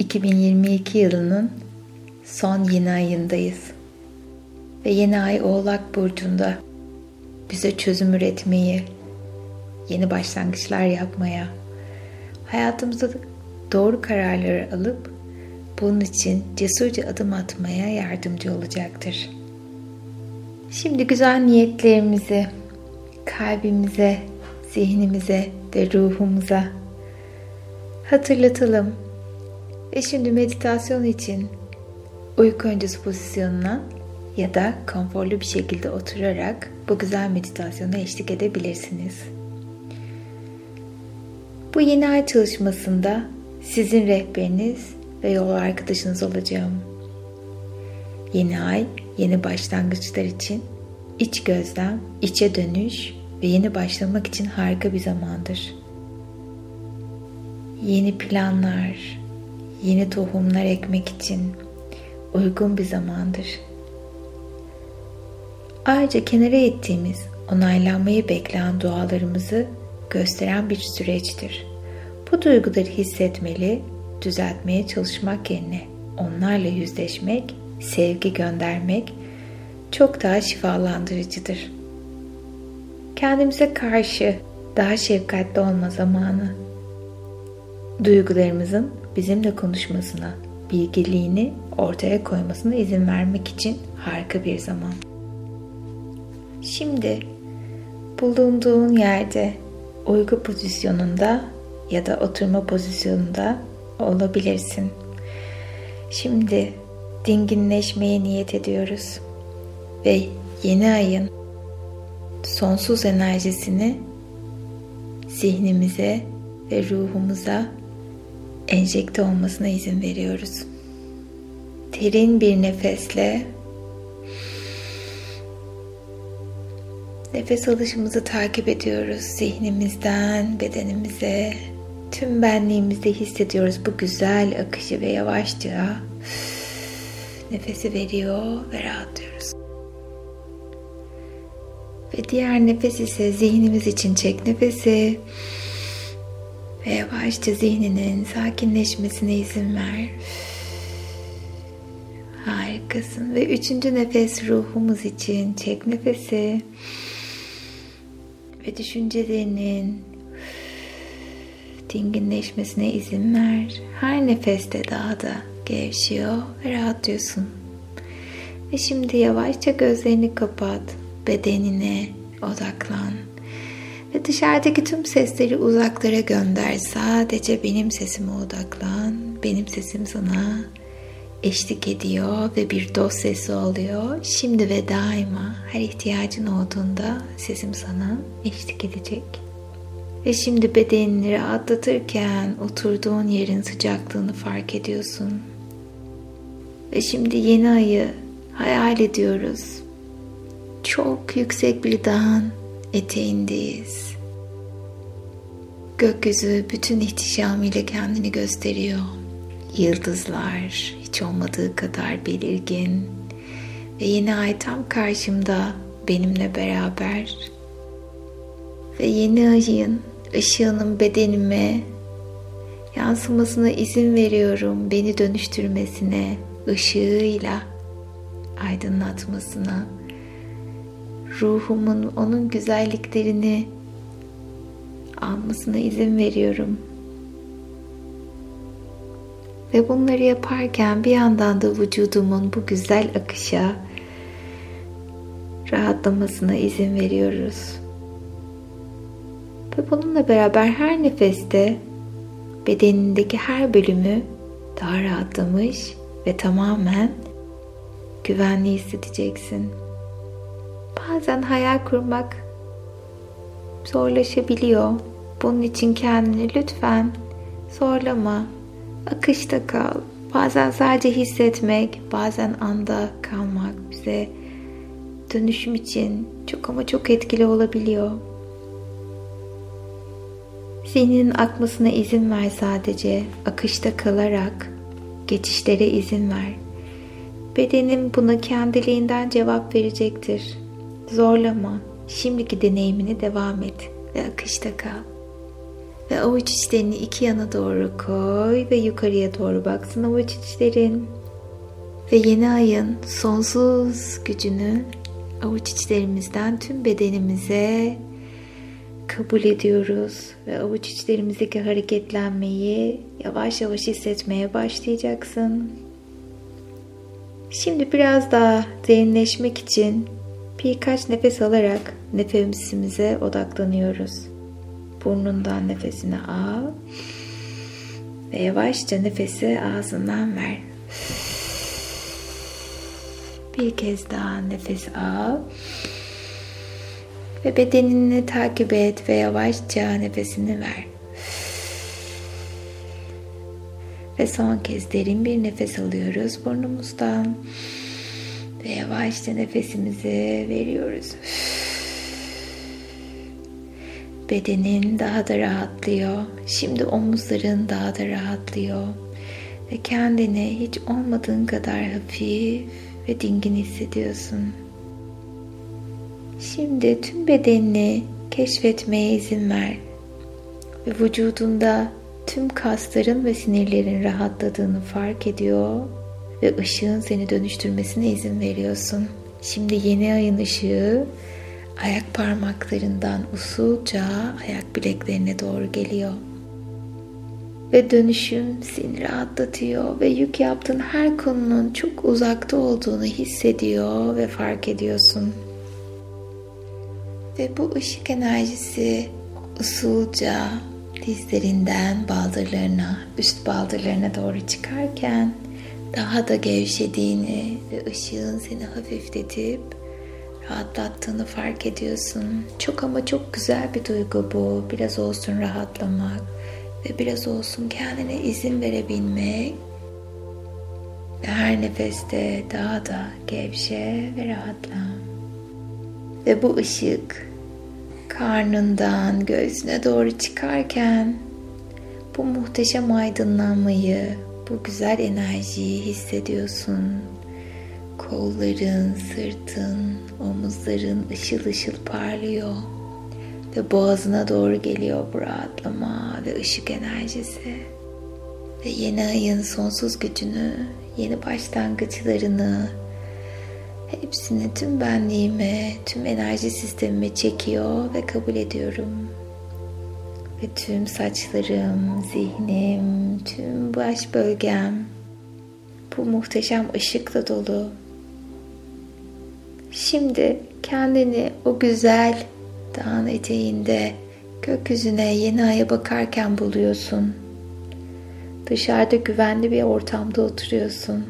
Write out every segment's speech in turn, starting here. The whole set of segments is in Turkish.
2022 yılının son yeni ayındayız. Ve yeni ay Oğlak Burcu'nda bize çözüm üretmeyi, yeni başlangıçlar yapmaya, hayatımızda doğru kararları alıp bunun için cesurca adım atmaya yardımcı olacaktır. Şimdi güzel niyetlerimizi kalbimize, zihnimize ve ruhumuza hatırlatalım. Ve şimdi meditasyon için uyku öncesi pozisyonuna ya da konforlu bir şekilde oturarak bu güzel meditasyona eşlik edebilirsiniz. Bu yeni ay çalışmasında sizin rehberiniz ve yol arkadaşınız olacağım. Yeni ay, yeni başlangıçlar için iç gözlem, içe dönüş ve yeni başlamak için harika bir zamandır. Yeni planlar, yeni tohumlar ekmek için uygun bir zamandır. Ayrıca kenara ettiğimiz, onaylanmayı bekleyen dualarımızı gösteren bir süreçtir. Bu duyguları hissetmeli, düzeltmeye çalışmak yerine onlarla yüzleşmek, sevgi göndermek çok daha şifalandırıcıdır. Kendimize karşı daha şefkatli olma zamanı. Duygularımızın bizimle konuşmasına, bilgiliğini ortaya koymasına izin vermek için harika bir zaman. Şimdi bulunduğun yerde uygu pozisyonunda ya da oturma pozisyonunda olabilirsin. Şimdi dinginleşmeye niyet ediyoruz ve yeni ayın sonsuz enerjisini zihnimize ve ruhumuza enjekte olmasına izin veriyoruz. Derin bir nefesle nefes alışımızı takip ediyoruz. Zihnimizden bedenimize, tüm benliğimizde hissediyoruz bu güzel akışı ve yavaşça nefesi veriyor ve rahatlıyoruz. Ve diğer nefes ise zihnimiz için çek nefesi. Ve yavaşça zihninin sakinleşmesine izin ver. Harikasın. Ve üçüncü nefes ruhumuz için çek nefesi. Ve düşüncelerinin dinginleşmesine izin ver. Her nefeste daha da gevşiyor ve rahatlıyorsun. Ve şimdi yavaşça gözlerini kapat bedenine odaklan. Ve dışarıdaki tüm sesleri uzaklara gönder. Sadece benim sesime odaklan. Benim sesim sana eşlik ediyor ve bir dost sesi oluyor. Şimdi ve daima her ihtiyacın olduğunda sesim sana eşlik edecek. Ve şimdi bedenini rahatlatırken oturduğun yerin sıcaklığını fark ediyorsun. Ve şimdi yeni ayı hayal ediyoruz çok yüksek bir dağın eteğindeyiz. Gökyüzü bütün ihtişamıyla kendini gösteriyor. Yıldızlar hiç olmadığı kadar belirgin ve yeni ay tam karşımda benimle beraber ve yeni ayın ışığının bedenime yansımasına izin veriyorum beni dönüştürmesine, ışığıyla aydınlatmasına ruhumun onun güzelliklerini almasına izin veriyorum. Ve bunları yaparken bir yandan da vücudumun bu güzel akışa rahatlamasına izin veriyoruz. Ve bununla beraber her nefeste bedenindeki her bölümü daha rahatlamış ve tamamen güvenli hissedeceksin. Bazen hayal kurmak zorlaşabiliyor. Bunun için kendini lütfen zorlama. Akışta kal. Bazen sadece hissetmek, bazen anda kalmak bize dönüşüm için çok ama çok etkili olabiliyor. Zihninin akmasına izin ver sadece. Akışta kalarak geçişlere izin ver. Bedenin buna kendiliğinden cevap verecektir. Zorlama. Şimdiki deneyimine devam et ve akışta kal. Ve avuç içlerini iki yana doğru koy ve yukarıya doğru baksın avuç içlerin. Ve yeni ayın sonsuz gücünü avuç içlerimizden tüm bedenimize kabul ediyoruz ve avuç içlerimizdeki hareketlenmeyi yavaş yavaş hissetmeye başlayacaksın. Şimdi biraz daha derinleşmek için birkaç nefes alarak nefesimize odaklanıyoruz. Burnundan nefesini al ve yavaşça nefesi ağzından ver. Bir kez daha nefes al. Ve bedenini takip et ve yavaşça nefesini ver. Ve son kez derin bir nefes alıyoruz burnumuzdan. Ve yavaşça nefesimizi veriyoruz. Bedenin daha da rahatlıyor. Şimdi omuzların daha da rahatlıyor. Ve kendini hiç olmadığın kadar hafif ve dingin hissediyorsun. Şimdi tüm bedenini keşfetmeye izin ver. Ve vücudunda tüm kasların ve sinirlerin rahatladığını fark ediyor ve ışığın seni dönüştürmesine izin veriyorsun. Şimdi yeni ayın ışığı ayak parmaklarından usulca ayak bileklerine doğru geliyor. Ve dönüşüm seni rahatlatıyor ve yük yaptığın her konunun çok uzakta olduğunu hissediyor ve fark ediyorsun. Ve bu ışık enerjisi usulca dizlerinden baldırlarına, üst baldırlarına doğru çıkarken daha da gevşediğini ve ışığın seni hafifletip rahatlattığını fark ediyorsun. Çok ama çok güzel bir duygu bu. Biraz olsun rahatlamak ve biraz olsun kendine izin verebilmek. Ve her nefeste daha da gevşe ve rahatla. Ve bu ışık karnından göğsüne doğru çıkarken bu muhteşem aydınlanmayı, bu güzel enerjiyi hissediyorsun. Kolların, sırtın, omuzların ışıl ışıl parlıyor ve boğazına doğru geliyor bu rahatlama ve ışık enerjisi. Ve yeni ayın sonsuz gücünü, yeni başlangıçlarını, Hepsini tüm benliğime, tüm enerji sistemime çekiyor ve kabul ediyorum. Ve tüm saçlarım, zihnim, tüm baş bölgem bu muhteşem ışıkla dolu. Şimdi kendini o güzel dağın eteğinde gökyüzüne yeni aya bakarken buluyorsun. Dışarıda güvenli bir ortamda oturuyorsun.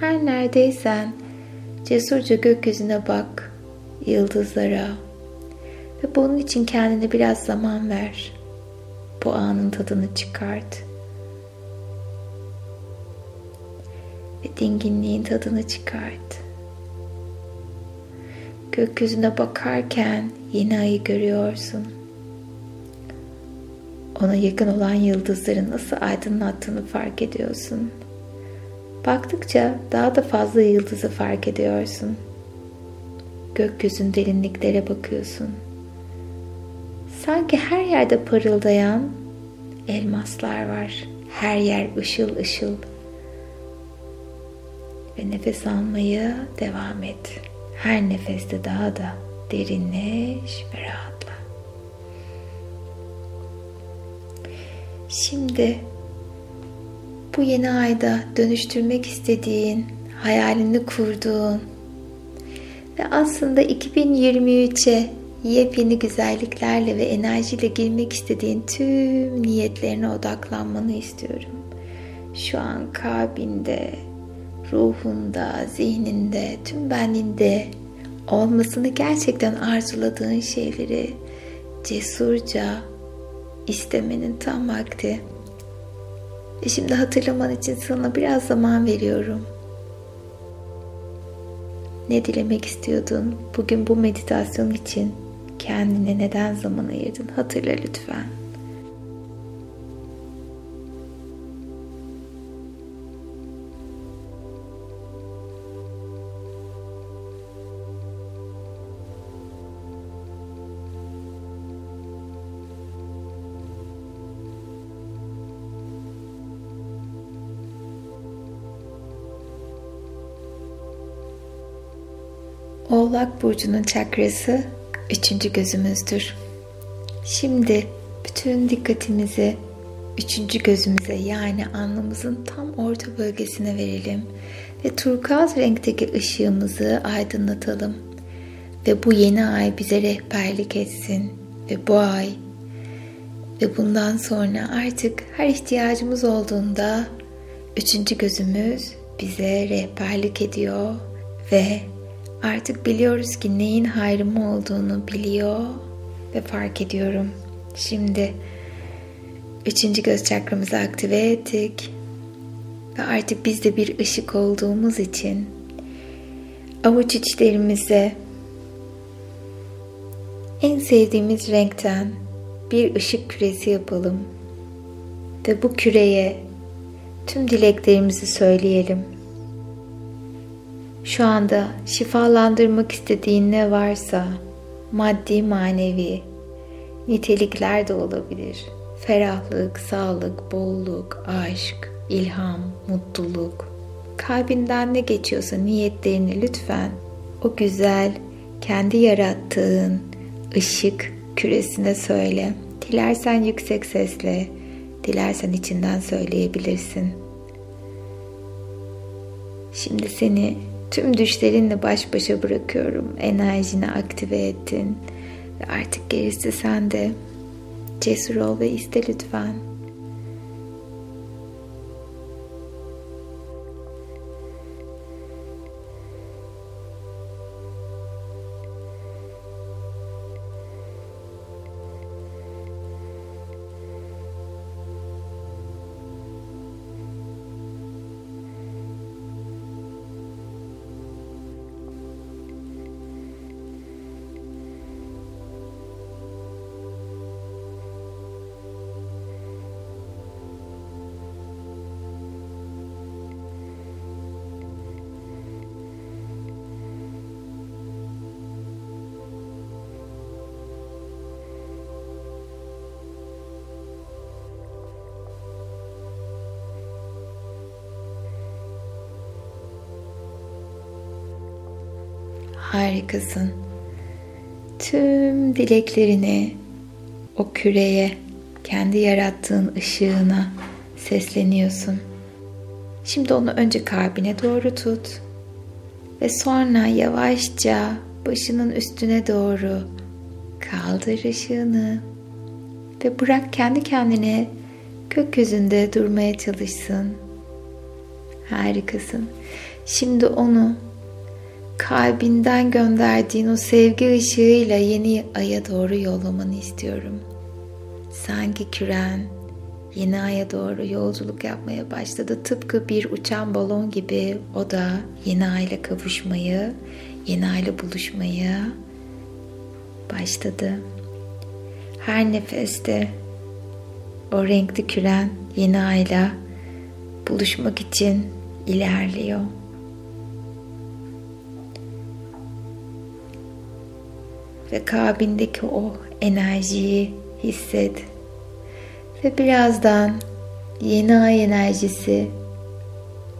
Her neredeysen Cesurca gökyüzüne bak, yıldızlara ve bunun için kendine biraz zaman ver. Bu anın tadını çıkart. Ve dinginliğin tadını çıkart. Gökyüzüne bakarken yeni ayı görüyorsun. Ona yakın olan yıldızların nasıl aydınlattığını fark ediyorsun. Baktıkça daha da fazla yıldızı fark ediyorsun. Gökyüzün derinliklere bakıyorsun. Sanki her yerde parıldayan elmaslar var. Her yer ışıl ışıl. Ve nefes almaya devam et. Her nefeste daha da derinleş ve rahatla. Şimdi bu yeni ayda dönüştürmek istediğin, hayalini kurduğun ve aslında 2023'e yepyeni güzelliklerle ve enerjiyle girmek istediğin tüm niyetlerine odaklanmanı istiyorum. Şu an kalbinde, ruhunda, zihninde, tüm benliğinde olmasını gerçekten arzuladığın şeyleri cesurca istemenin tam vakti. Ve şimdi hatırlaman için sana biraz zaman veriyorum. Ne dilemek istiyordun? Bugün bu meditasyon için kendine neden zaman ayırdın hatırla lütfen. Oğlak burcunun çakrası üçüncü gözümüzdür. Şimdi bütün dikkatimizi üçüncü gözümüze yani alnımızın tam orta bölgesine verelim ve turkuaz renkteki ışığımızı aydınlatalım. Ve bu yeni ay bize rehberlik etsin ve bu ay ve bundan sonra artık her ihtiyacımız olduğunda üçüncü gözümüz bize rehberlik ediyor ve artık biliyoruz ki neyin hayrımı olduğunu biliyor ve fark ediyorum. Şimdi üçüncü göz çakramızı aktive ettik. Ve artık biz de bir ışık olduğumuz için avuç içlerimize en sevdiğimiz renkten bir ışık küresi yapalım. Ve bu küreye tüm dileklerimizi söyleyelim. Şu anda şifalandırmak istediğin ne varsa maddi manevi nitelikler de olabilir. Ferahlık, sağlık, bolluk, aşk, ilham, mutluluk. Kalbinden ne geçiyorsa niyetlerini lütfen o güzel kendi yarattığın ışık küresine söyle. Dilersen yüksek sesle, dilersen içinden söyleyebilirsin. Şimdi seni tüm düşlerinle baş başa bırakıyorum. Enerjini aktive ettin artık gerisi sende. Cesur ol ve iste lütfen. Harikasın. Tüm dileklerini o küreye, kendi yarattığın ışığına sesleniyorsun. Şimdi onu önce kalbine doğru tut ve sonra yavaşça başının üstüne doğru kaldır ışığını ve bırak kendi kendine gökyüzünde durmaya çalışsın. Harikasın. Şimdi onu kalbinden gönderdiğin o sevgi ışığıyla yeni aya doğru yollamanı istiyorum. Sanki küren yeni aya doğru yolculuk yapmaya başladı. Tıpkı bir uçan balon gibi o da yeni ayla kavuşmayı, yeni ayla buluşmayı başladı. Her nefeste o renkli küren yeni ayla buluşmak için ilerliyor. Ve kalbindeki o enerjiyi hisset. Ve birazdan yeni ay enerjisi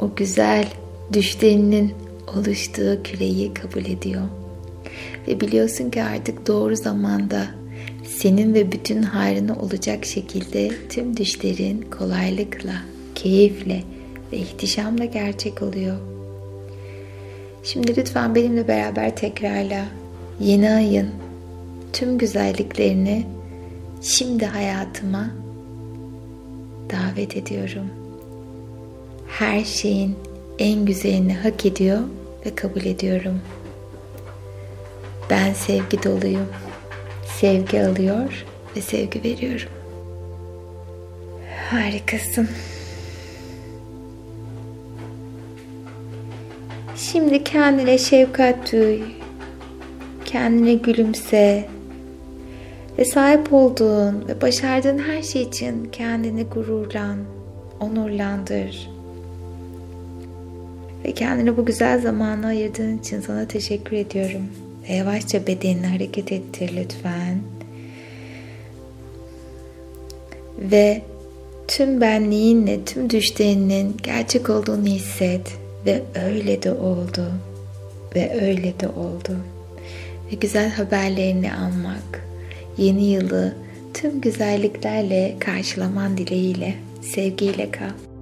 o güzel düşlerinin oluştuğu küreyi kabul ediyor. Ve biliyorsun ki artık doğru zamanda senin ve bütün hayrına olacak şekilde tüm düşlerin kolaylıkla, keyifle ve ihtişamla gerçek oluyor. Şimdi lütfen benimle beraber tekrarla. Yeni ayın tüm güzelliklerini şimdi hayatıma davet ediyorum. Her şeyin en güzelini hak ediyor ve kabul ediyorum. Ben sevgi doluyum. Sevgi alıyor ve sevgi veriyorum. Harikasın. Şimdi kendine şefkat duy. Kendine gülümse ve sahip olduğun ve başardığın her şey için kendini gururlan, onurlandır. Ve kendine bu güzel zamanı ayırdığın için sana teşekkür ediyorum. Ve yavaşça bedenini hareket ettir lütfen. Ve tüm benliğinle, tüm düşlerinin gerçek olduğunu hisset. Ve öyle de oldu. Ve öyle de oldu. Ve güzel haberlerini almak, yeni yılı tüm güzelliklerle karşılaman dileğiyle, sevgiyle kal.